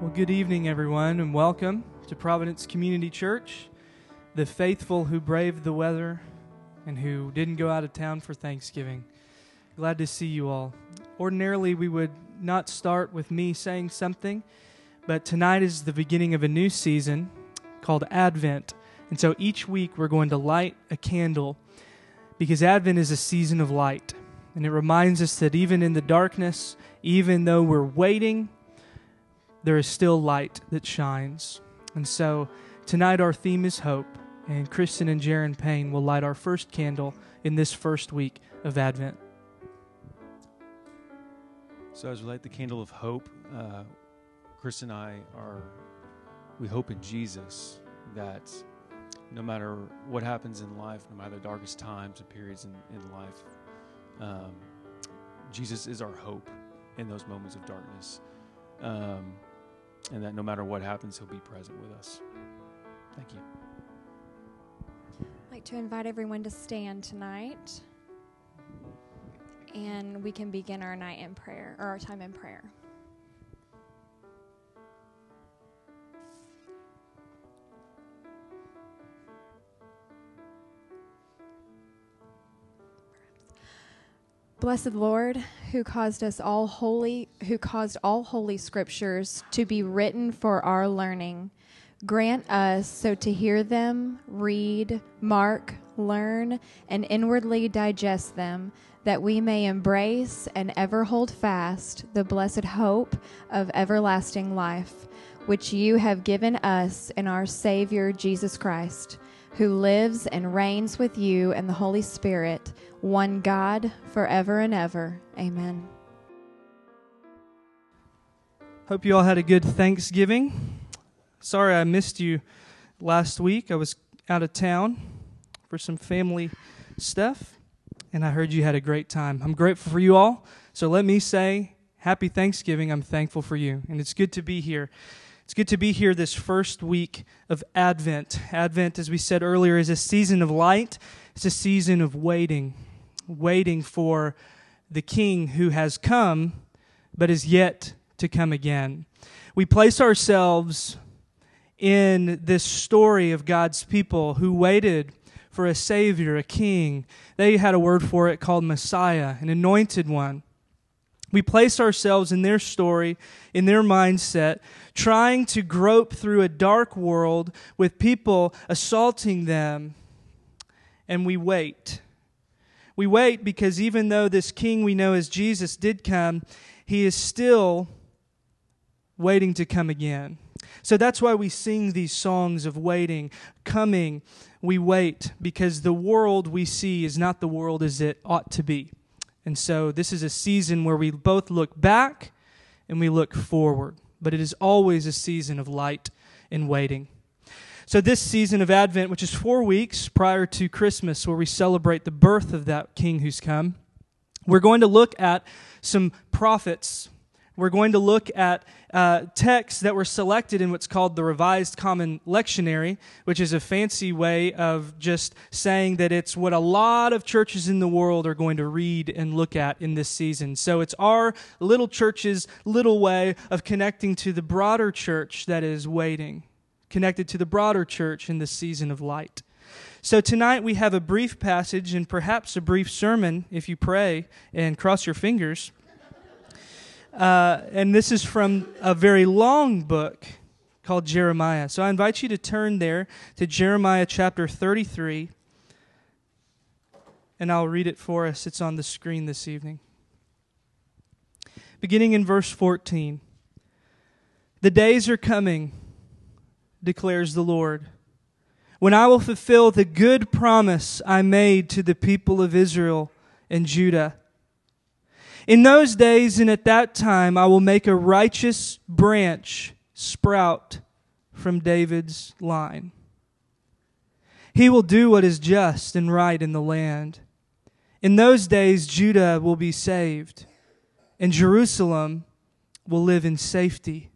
Well, good evening, everyone, and welcome to Providence Community Church, the faithful who braved the weather and who didn't go out of town for Thanksgiving. Glad to see you all. Ordinarily, we would not start with me saying something, but tonight is the beginning of a new season called Advent. And so each week we're going to light a candle because Advent is a season of light. And it reminds us that even in the darkness, even though we're waiting, there is still light that shines. And so tonight our theme is hope, and Kristen and Jaron Payne will light our first candle in this first week of Advent. So as we light the candle of hope, uh, Chris and I are, we hope in Jesus that no matter what happens in life, no matter the darkest times and periods in, in life, um, Jesus is our hope in those moments of darkness. Um, and that no matter what happens, He'll be present with us. Thank you. I'd like to invite everyone to stand tonight. And we can begin our night in prayer, or our time in prayer. Blessed Lord, who caused us all holy, who caused all holy scriptures to be written for our learning, grant us so to hear them, read, mark, learn, and inwardly digest them, that we may embrace and ever hold fast the blessed hope of everlasting life, which you have given us in our Savior Jesus Christ, who lives and reigns with you and the Holy Spirit one God, forever and ever. Amen. Hope you all had a good Thanksgiving. Sorry I missed you last week. I was out of town for some family stuff, and I heard you had a great time. I'm grateful for you all. So let me say, Happy Thanksgiving. I'm thankful for you, and it's good to be here. It's good to be here this first week of Advent. Advent, as we said earlier, is a season of light, it's a season of waiting waiting for the King who has come, but is yet to come again. We place ourselves in this story of God's people who waited for a Savior, a King. They had a word for it called Messiah, an anointed one. We place ourselves in their story, in their mindset, trying to grope through a dark world with people assaulting them, and we wait. We wait because even though this king we know as Jesus did come, he is still waiting to come again. So that's why we sing these songs of waiting, coming. We wait because the world we see is not the world as it ought to be. And so this is a season where we both look back and we look forward. But it is always a season of light and waiting. So, this season of Advent, which is four weeks prior to Christmas, where we celebrate the birth of that King who's come, we're going to look at some prophets. We're going to look at uh, texts that were selected in what's called the Revised Common Lectionary, which is a fancy way of just saying that it's what a lot of churches in the world are going to read and look at in this season. So it's our little church's little way of connecting to the broader church that is waiting connected to the broader church in this season of light. So tonight we have a brief passage and perhaps a brief sermon if you pray and cross your fingers. Uh, and this is from a very long book called Jeremiah. So I invite you to turn there to Jeremiah chapter 33, and I'll read it for us. It's on the screen this evening. Beginning in verse 14 The days are coming declares the Lord, when I will fulfill the good promise I made to the people of Israel and Judah. In those days and at that time, I will make a righteous branch sprout from David's line. He will do what is just and right in the land. In those days, Judah will be saved, and Jerusalem will live in safety.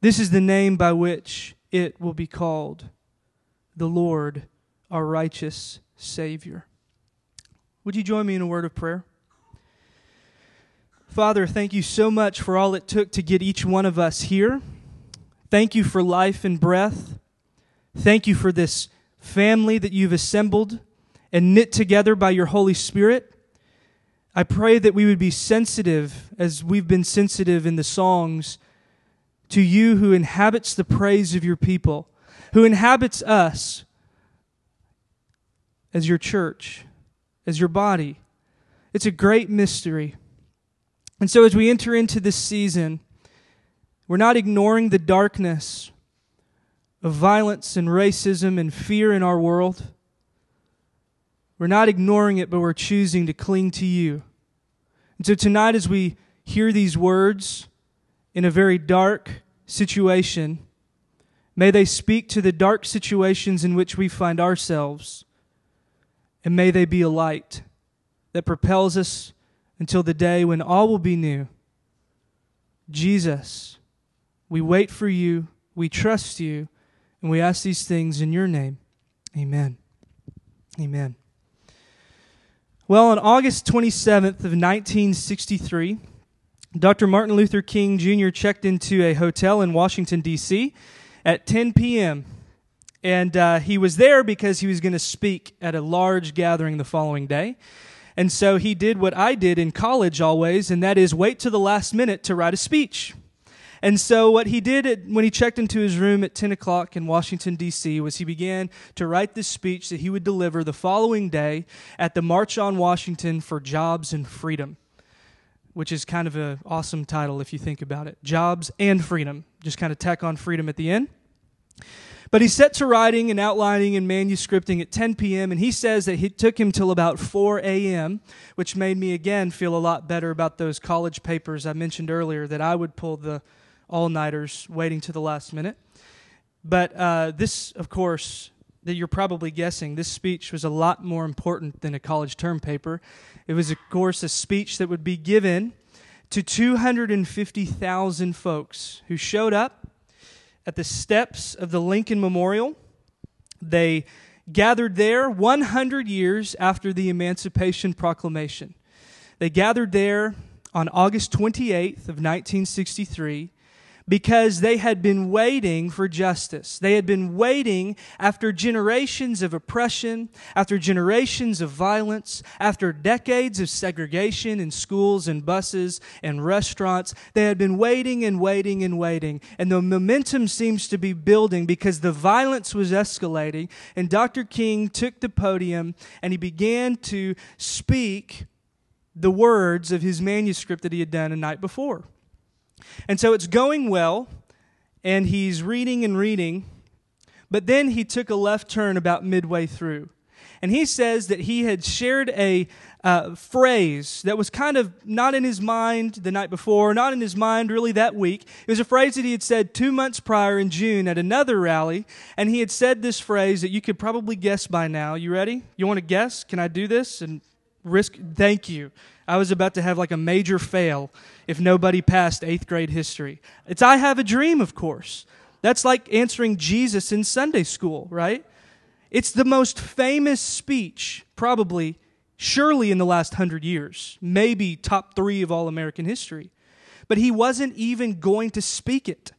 This is the name by which it will be called the Lord, our righteous Savior. Would you join me in a word of prayer? Father, thank you so much for all it took to get each one of us here. Thank you for life and breath. Thank you for this family that you've assembled and knit together by your Holy Spirit. I pray that we would be sensitive, as we've been sensitive in the songs, to you who inhabits the praise of your people, who inhabits us as your church, as your body. It's a great mystery. And so, as we enter into this season, we're not ignoring the darkness of violence and racism and fear in our world. We're not ignoring it, but we're choosing to cling to you. And so, tonight, as we hear these words in a very dark situation, may they speak to the dark situations in which we find ourselves, and may they be a light that propels us until the day when all will be new. Jesus, we wait for you, we trust you, and we ask these things in your name. Amen. Amen. Well, on August 27th of 1963, Dr. Martin Luther King Jr. checked into a hotel in Washington, D.C. at 10 p.m. And uh, he was there because he was going to speak at a large gathering the following day. And so he did what I did in college always, and that is wait to the last minute to write a speech. And so, what he did at, when he checked into his room at 10 o'clock in Washington, D.C., was he began to write this speech that he would deliver the following day at the March on Washington for Jobs and Freedom, which is kind of an awesome title if you think about it. Jobs and Freedom. Just kind of tack on freedom at the end. But he set to writing and outlining and manuscripting at 10 p.m., and he says that it took him till about 4 a.m., which made me again feel a lot better about those college papers I mentioned earlier that I would pull the all nighters waiting to the last minute. But uh, this, of course, that you're probably guessing, this speech was a lot more important than a college term paper. It was, of course, a speech that would be given to 250,000 folks who showed up at the steps of the Lincoln Memorial. They gathered there 100 years after the Emancipation Proclamation. They gathered there on August 28th of 1963 because they had been waiting for justice. They had been waiting after generations of oppression, after generations of violence, after decades of segregation in schools and buses and restaurants. They had been waiting and waiting and waiting. And the momentum seems to be building because the violence was escalating. And Dr. King took the podium and he began to speak the words of his manuscript that he had done a night before. And so it's going well, and he's reading and reading, but then he took a left turn about midway through. And he says that he had shared a uh, phrase that was kind of not in his mind the night before, not in his mind really that week. It was a phrase that he had said two months prior in June at another rally. And he had said this phrase that you could probably guess by now. You ready? You want to guess? Can I do this? And risk? Thank you. I was about to have like a major fail if nobody passed eighth grade history. It's I have a dream, of course. That's like answering Jesus in Sunday school, right? It's the most famous speech, probably, surely in the last hundred years, maybe top three of all American history. But he wasn't even going to speak it.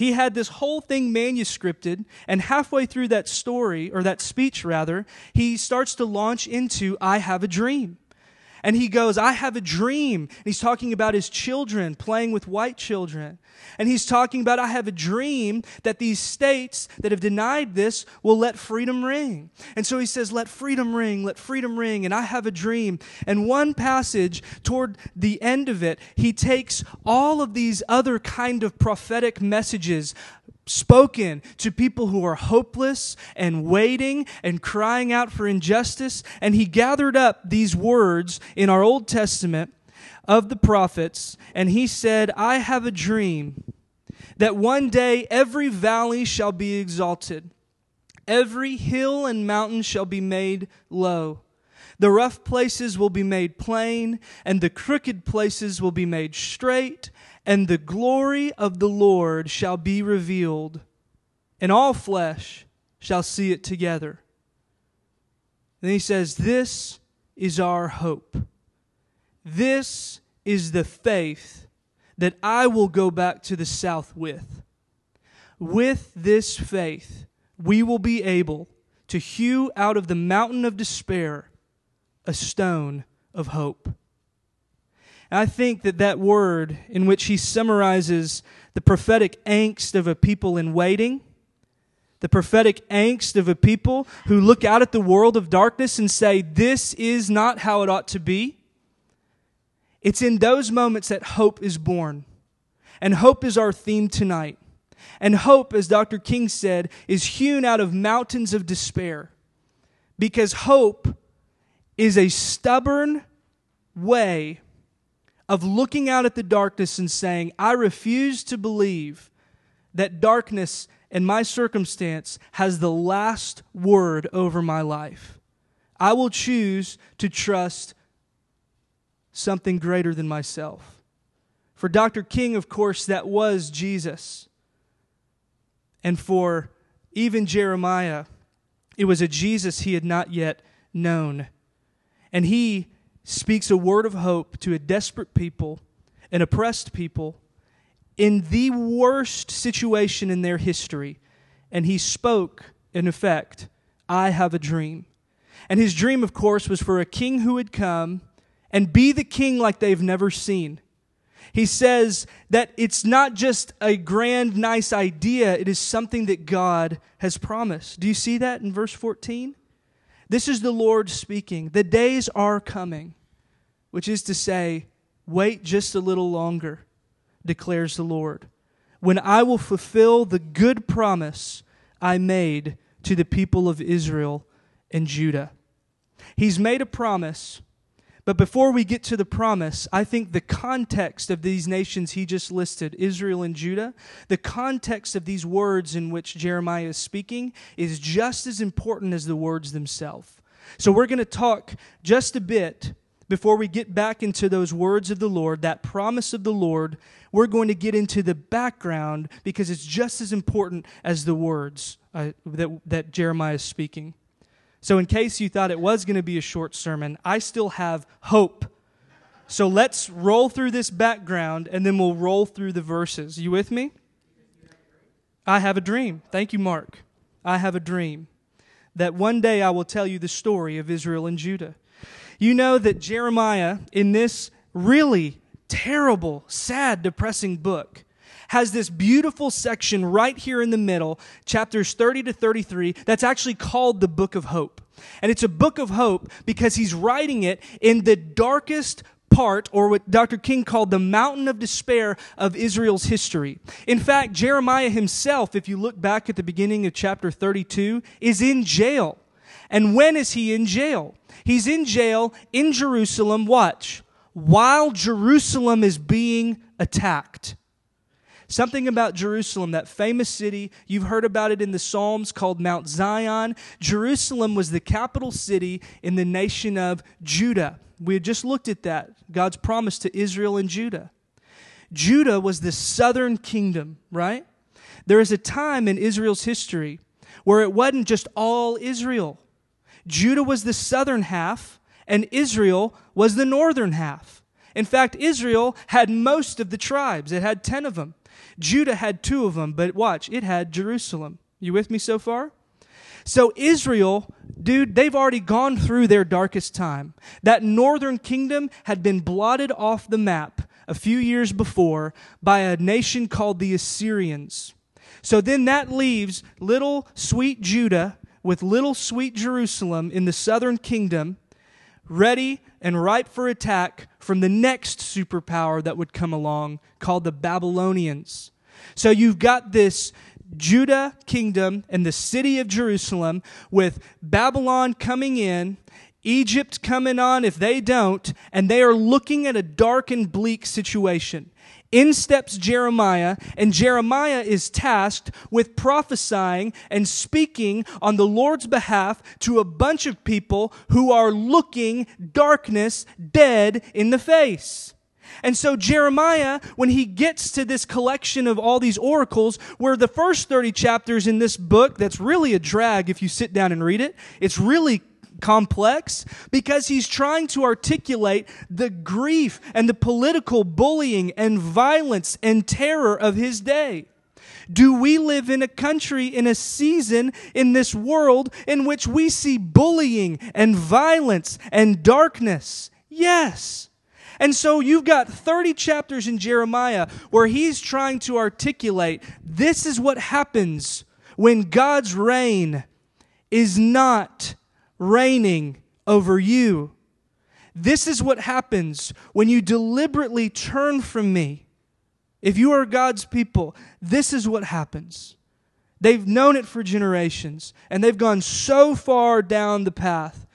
He had this whole thing manuscripted, and halfway through that story, or that speech rather, he starts to launch into I have a dream. And he goes, I have a dream. And he's talking about his children playing with white children. And he's talking about, I have a dream that these states that have denied this will let freedom ring. And so he says, Let freedom ring, let freedom ring. And I have a dream. And one passage toward the end of it, he takes all of these other kind of prophetic messages spoken to people who are hopeless and waiting and crying out for injustice. And he gathered up these words in our Old Testament of the prophets, and he said, I have a dream that one day every valley shall be exalted, every hill and mountain shall be made low. The rough places will be made plain, and the crooked places will be made straight, and the glory of the Lord shall be revealed, and all flesh shall see it together. Then he says, This is our hope. This is the faith that I will go back to the south with. With this faith, we will be able to hew out of the mountain of despair a stone of hope. And I think that that word in which he summarizes the prophetic angst of a people in waiting, the prophetic angst of a people who look out at the world of darkness and say, This is not how it ought to be. It's in those moments that hope is born. And hope is our theme tonight. And hope, as Dr. King said, is hewn out of mountains of despair. Because hope is a stubborn way of looking out at the darkness and saying, I refuse to believe that darkness and my circumstance has the last word over my life. I will choose to trust something greater than myself. For Dr. King, of course, that was Jesus. And for even Jeremiah, it was a Jesus he had not yet known. And he speaks a word of hope to a desperate people, an oppressed people, in the worst situation in their history. And he spoke, in effect, I have a dream. And his dream, of course, was for a king who would come and be the king like they've never seen. He says that it's not just a grand, nice idea, it is something that God has promised. Do you see that in verse 14? This is the Lord speaking. The days are coming, which is to say, wait just a little longer, declares the Lord, when I will fulfill the good promise I made to the people of Israel and Judah. He's made a promise but before we get to the promise, I think the context of these nations he just listed, Israel and Judah, the context of these words in which Jeremiah is speaking is just as important as the words themselves. So we're going to talk just a bit before we get back into those words of the Lord, that promise of the Lord. We're going to get into the background because it's just as important as the words uh, that, that Jeremiah is speaking. So, in case you thought it was going to be a short sermon, I still have hope. So, let's roll through this background and then we'll roll through the verses. You with me? I have a dream. Thank you, Mark. I have a dream that one day I will tell you the story of Israel and Judah. You know that Jeremiah, in this really terrible, sad, depressing book, has this beautiful section right here in the middle, chapters 30 to 33, that's actually called the Book of Hope. And it's a book of hope because he's writing it in the darkest part, or what Dr. King called the mountain of despair of Israel's history. In fact, Jeremiah himself, if you look back at the beginning of chapter 32, is in jail. And when is he in jail? He's in jail in Jerusalem, watch, while Jerusalem is being attacked. Something about Jerusalem, that famous city, you've heard about it in the Psalms called Mount Zion. Jerusalem was the capital city in the nation of Judah. We had just looked at that, God's promise to Israel and Judah. Judah was the southern kingdom, right? There is a time in Israel's history where it wasn't just all Israel. Judah was the southern half, and Israel was the northern half. In fact, Israel had most of the tribes, it had 10 of them. Judah had two of them, but watch, it had Jerusalem. You with me so far? So, Israel, dude, they've already gone through their darkest time. That northern kingdom had been blotted off the map a few years before by a nation called the Assyrians. So then that leaves little sweet Judah with little sweet Jerusalem in the southern kingdom ready and ripe for attack from the next superpower that would come along called the Babylonians. So you've got this Judah kingdom and the city of Jerusalem with Babylon coming in, Egypt coming on if they don't, and they are looking at a dark and bleak situation. In steps Jeremiah, and Jeremiah is tasked with prophesying and speaking on the Lord's behalf to a bunch of people who are looking darkness dead in the face. And so Jeremiah, when he gets to this collection of all these oracles, where the first 30 chapters in this book, that's really a drag if you sit down and read it, it's really complex? Because he's trying to articulate the grief and the political bullying and violence and terror of his day. Do we live in a country, in a season, in this world in which we see bullying and violence and darkness? Yes. And so you've got 30 chapters in Jeremiah where he's trying to articulate this is what happens when God's reign is not reigning over you. This is what happens when you deliberately turn from me. If you are God's people, this is what happens. They've known it for generations, and they've gone so far down the path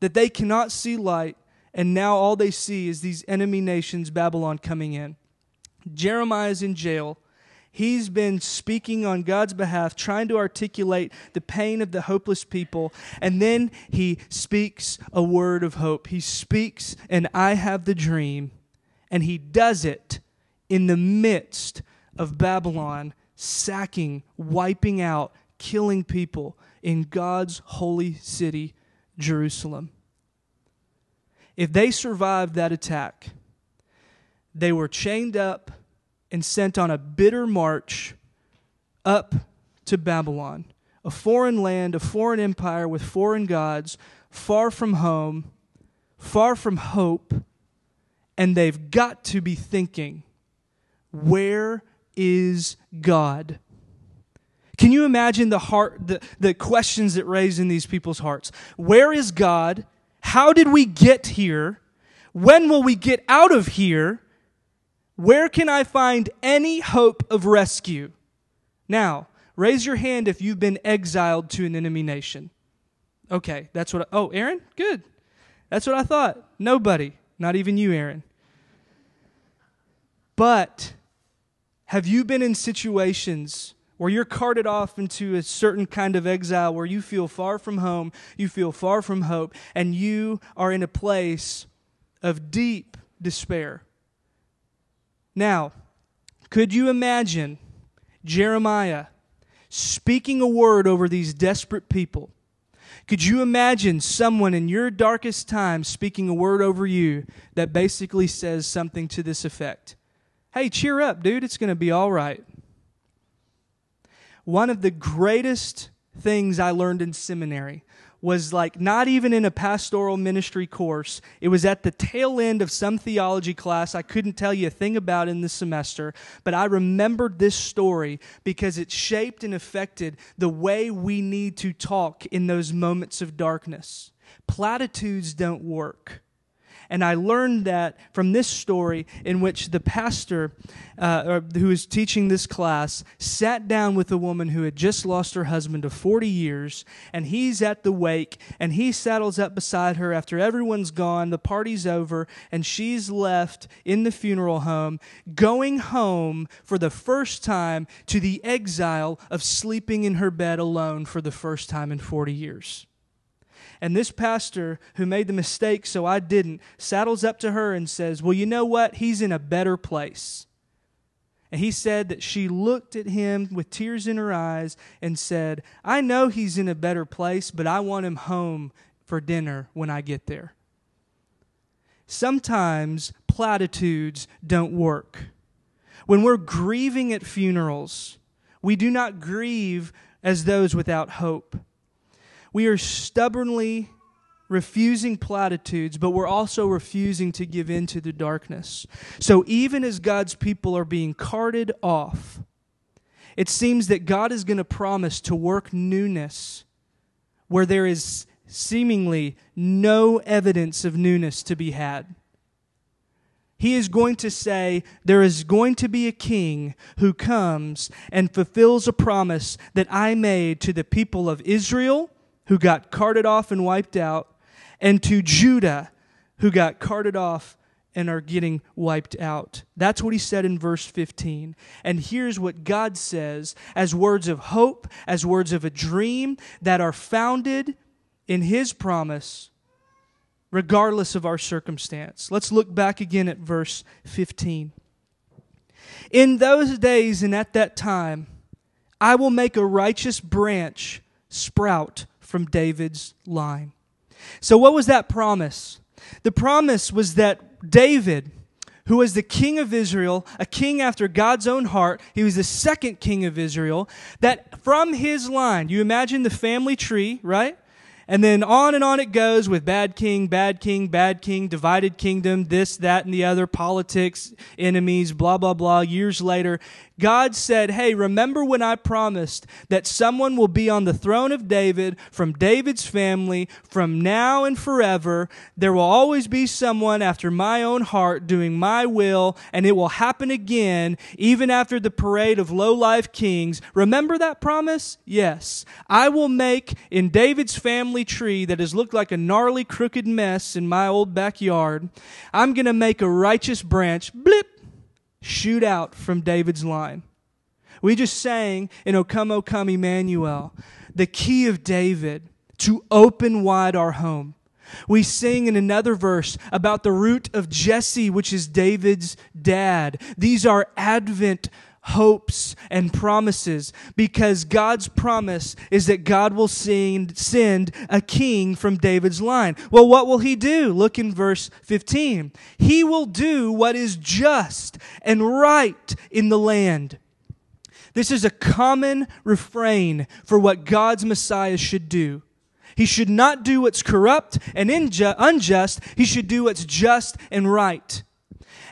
that they cannot see light, and now all they see is these enemy nations, Babylon, coming in. Jeremiah is in jail. He's been speaking on God's behalf, trying to articulate the pain of the hopeless people. And then he speaks a word of hope. He speaks, and I have the dream. And he does it in the midst of Babylon sacking, wiping out, killing people in God's holy city, Jerusalem. If they survived that attack, they were chained up and sent on a bitter march up to Babylon, a foreign land, a foreign empire with foreign gods, far from home, far from hope, and they've got to be thinking, where is God? Can you imagine the heart the, the questions that raise in these people's hearts? Where is God? How did we get here? When will we get out of here? Where can I find any hope of rescue? Now, raise your hand if you've been exiled to an enemy nation. Okay, that's what I, Oh, Aaron? Good. That's what I thought. Nobody, not even you, Aaron. But have you been in situations where you're carted off into a certain kind of exile where you feel far from home, you feel far from hope, and you are in a place of deep despair? Now, could you imagine Jeremiah speaking a word over these desperate people? Could you imagine someone in your darkest time speaking a word over you that basically says something to this effect? Hey, cheer up, dude, it's going to be all right. One of the greatest things I learned in seminary was like not even in a pastoral ministry course. It was at the tail end of some theology class I couldn't tell you a thing about in the semester, but I remembered this story because it shaped and affected the way we need to talk in those moments of darkness. Platitudes don't work. And I learned that from this story in which the pastor uh, who was teaching this class sat down with a woman who had just lost her husband of 40 years, and he's at the wake, and he saddles up beside her after everyone's gone, the party's over, and she's left in the funeral home, going home for the first time to the exile of sleeping in her bed alone for the first time in 40 years. And this pastor who made the mistake so I didn't saddles up to her and says, Well, you know what? He's in a better place. And he said that she looked at him with tears in her eyes and said, I know he's in a better place, but I want him home for dinner when I get there. Sometimes platitudes don't work. When we're grieving at funerals, we do not grieve as those without hope. We are stubbornly refusing platitudes, but we're also refusing to give in to the darkness. So even as God's people are being carted off, it seems that God is going to promise to work newness where there is seemingly no evidence of newness to be had. He is going to say, There is going to be a king who comes and fulfills a promise that I made to the people of Israel who got carted off and wiped out, and to Judah, who got carted off and are getting wiped out. That's what he said in verse 15. And here's what God says as words of hope, as words of a dream that are founded in his promise, regardless of our circumstance. Let's look back again at verse 15. In those days and at that time, I will make a righteous branch sprout from David's line. So, what was that promise? The promise was that David, who was the king of Israel, a king after God's own heart, he was the second king of Israel, that from his line, you imagine the family tree, right? And then on and on it goes with bad king, bad king, bad king, divided kingdom, this, that, and the other, politics, enemies, blah, blah, blah. Years later, God said, Hey, remember when I promised that someone will be on the throne of David from David's family from now and forever? There will always be someone after my own heart doing my will, and it will happen again, even after the parade of low life kings. Remember that promise? Yes. I will make in David's family tree that has looked like a gnarly, crooked mess in my old backyard, I'm going to make a righteous branch, blip, shoot out from David's line. We just sang in O Come, O Come, Emmanuel, the key of David to open wide our home. We sing in another verse about the root of Jesse, which is David's dad. These are Advent hopes and promises because God's promise is that God will send, a king from David's line. Well, what will he do? Look in verse 15. He will do what is just and right in the land. This is a common refrain for what God's Messiah should do. He should not do what's corrupt and unjust. He should do what's just and right.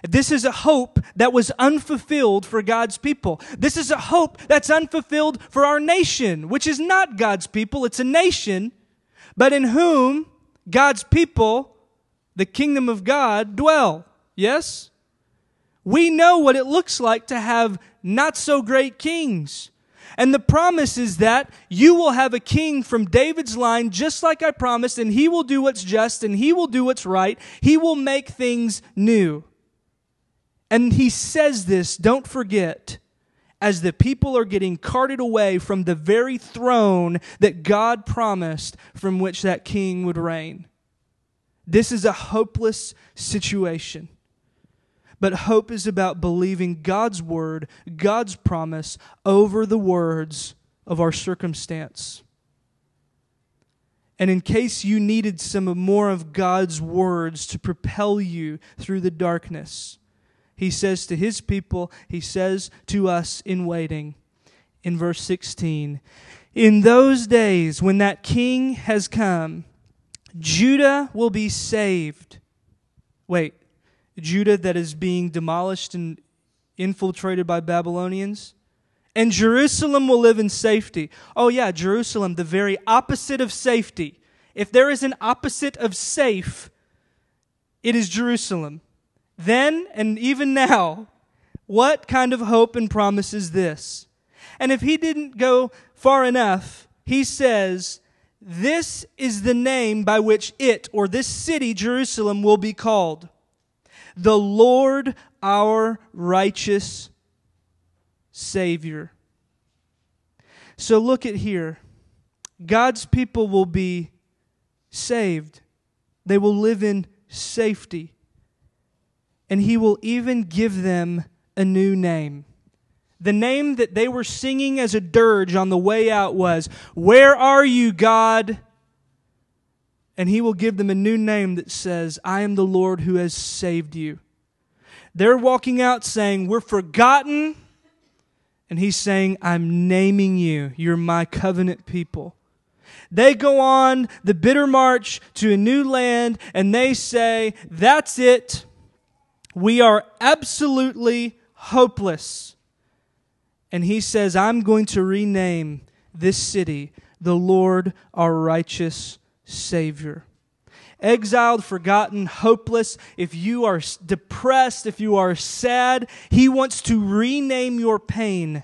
This is a hope that was unfulfilled for God's people. This is a hope that's unfulfilled for our nation, which is not God's people, it's a nation, but in whom God's people, the kingdom of God, dwell. Yes? We know what it looks like to have not so great kings. And the promise is that you will have a king from David's line, just like I promised, and he will do what's just and he will do what's right. He will make things new. And he says this, don't forget, as the people are getting carted away from the very throne that God promised from which that king would reign. This is a hopeless situation. But hope is about believing God's word, God's promise, over the words of our circumstance. And in case you needed some more of God's words to propel you through the darkness, he says to his people, he says to us in waiting in verse 16 In those days when that king has come, Judah will be saved. Wait, Judah that is being demolished and infiltrated by Babylonians? And Jerusalem will live in safety. Oh, yeah, Jerusalem, the very opposite of safety. If there is an opposite of safe, it is Jerusalem then and even now, what kind of hope and promise is this? And if he didn't go far enough, he says, This is the name by which it, or this city, Jerusalem, will be called the Lord our righteous Savior. So look at here. God's people will be saved, they will live in safety and he will even give them a new name. The name that they were singing as a dirge on the way out was, Where are you, God? And he will give them a new name that says, I am the Lord who has saved you. They're walking out saying, We're forgotten. And he's saying, I'm naming you. You're my covenant people. They go on the bitter march to a new land and they say, That's it. We are absolutely hopeless. And he says, I'm going to rename this city the Lord our righteous Savior. Exiled, forgotten, hopeless, if you are depressed, if you are sad, he wants to rename your pain.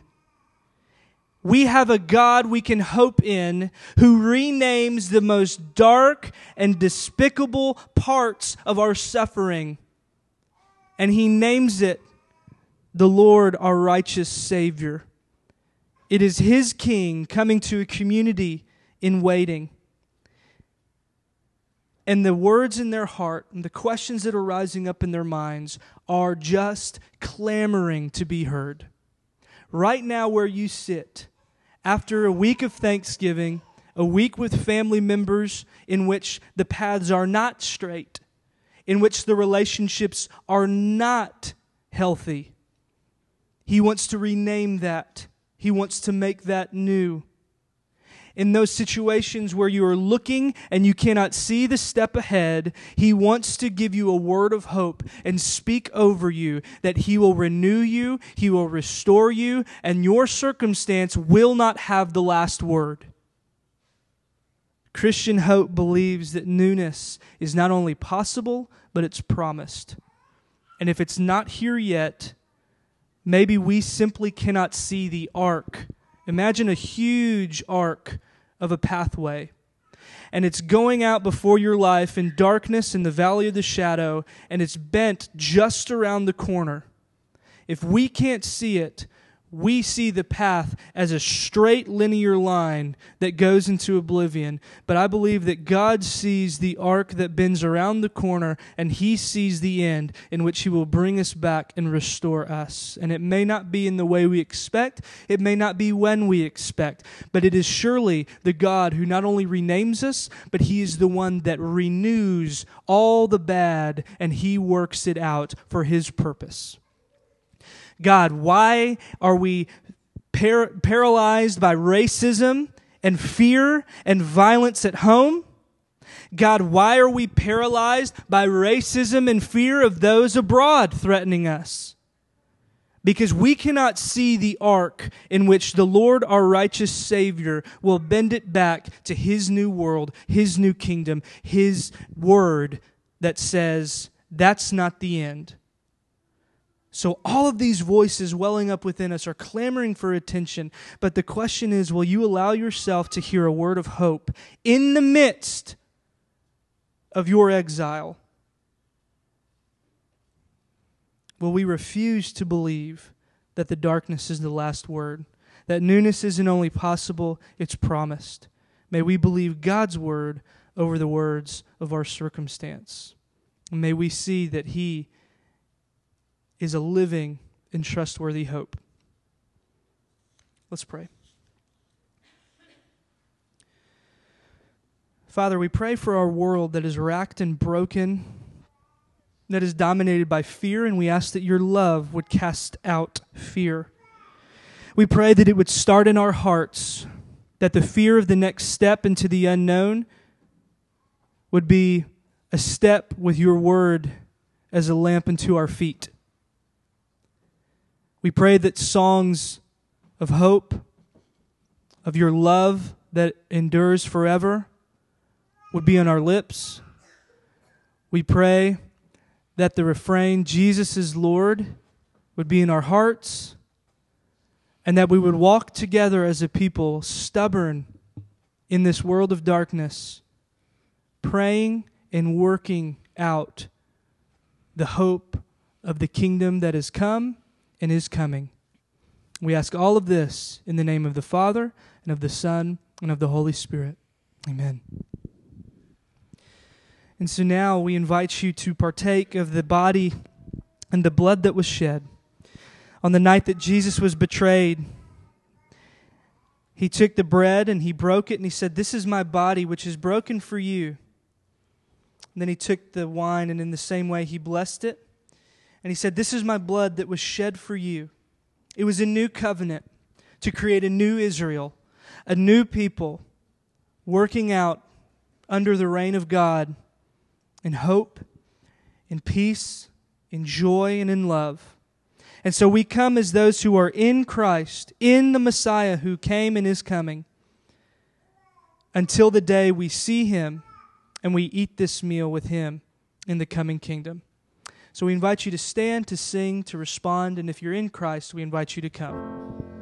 We have a God we can hope in who renames the most dark and despicable parts of our suffering and he names it the Lord our righteous Savior. It is his king coming to a community in waiting. And the words in their heart and the questions that are rising up in their minds are just clamoring to be heard. Right now, where you sit, after a week of Thanksgiving, a week with family members in which the paths are not straight, in which the relationships are not healthy. He wants to rename that, He wants to make that new. In those situations where you are looking and you cannot see the step ahead, He wants to give you a word of hope and speak over you that He will renew you, He will restore you, and your circumstance will not have the last word. Christian hope believes that newness is not only possible, but it's promised. And if it's not here yet, maybe we simply cannot see the arc. Imagine a huge arc of a pathway. And it's going out before your life in darkness in the valley of the shadow, and it's bent just around the corner. If we can't see it, we see the path as a straight linear line that goes into oblivion. But I believe that God sees the arc that bends around the corner, and He sees the end in which He will bring us back and restore us. And it may not be in the way we expect, it may not be when we expect, but it is surely the God who not only renames us, but He is the one that renews all the bad, and He works it out for His purpose. God, why are we par- paralyzed by racism and fear and violence at home? God, why are we paralyzed by racism and fear of those abroad threatening us? Because we cannot see the arc in which the Lord, our righteous Savior, will bend it back to His new world, His new kingdom, His word that says, that's not the end. So, all of these voices welling up within us are clamoring for attention. But the question is will you allow yourself to hear a word of hope in the midst of your exile? Will we refuse to believe that the darkness is the last word? That newness isn't only possible, it's promised. May we believe God's word over the words of our circumstance. May we see that He is a living and trustworthy hope. Let's pray. Father, we pray for our world that is racked and broken, that is dominated by fear, and we ask that your love would cast out fear. We pray that it would start in our hearts, that the fear of the next step into the unknown would be a step with your word as a lamp unto our feet. We pray that songs of hope, of your love that endures forever, would be on our lips. We pray that the refrain, Jesus is Lord, would be in our hearts, and that we would walk together as a people, stubborn in this world of darkness, praying and working out the hope of the kingdom that has come and is coming. We ask all of this in the name of the Father, and of the Son, and of the Holy Spirit. Amen. And so now we invite you to partake of the body and the blood that was shed. On the night that Jesus was betrayed, he took the bread and he broke it and he said, This is my body, which is broken for you. And then he took the wine and in the same way he blessed it. And he said, This is my blood that was shed for you. It was a new covenant to create a new Israel, a new people working out under the reign of God in hope, in peace, in joy, and in love. And so we come as those who are in Christ, in the Messiah who came and is coming, until the day we see him and we eat this meal with him in the coming kingdom. So we invite you to stand, to sing, to respond, and if you're in Christ, we invite you to come.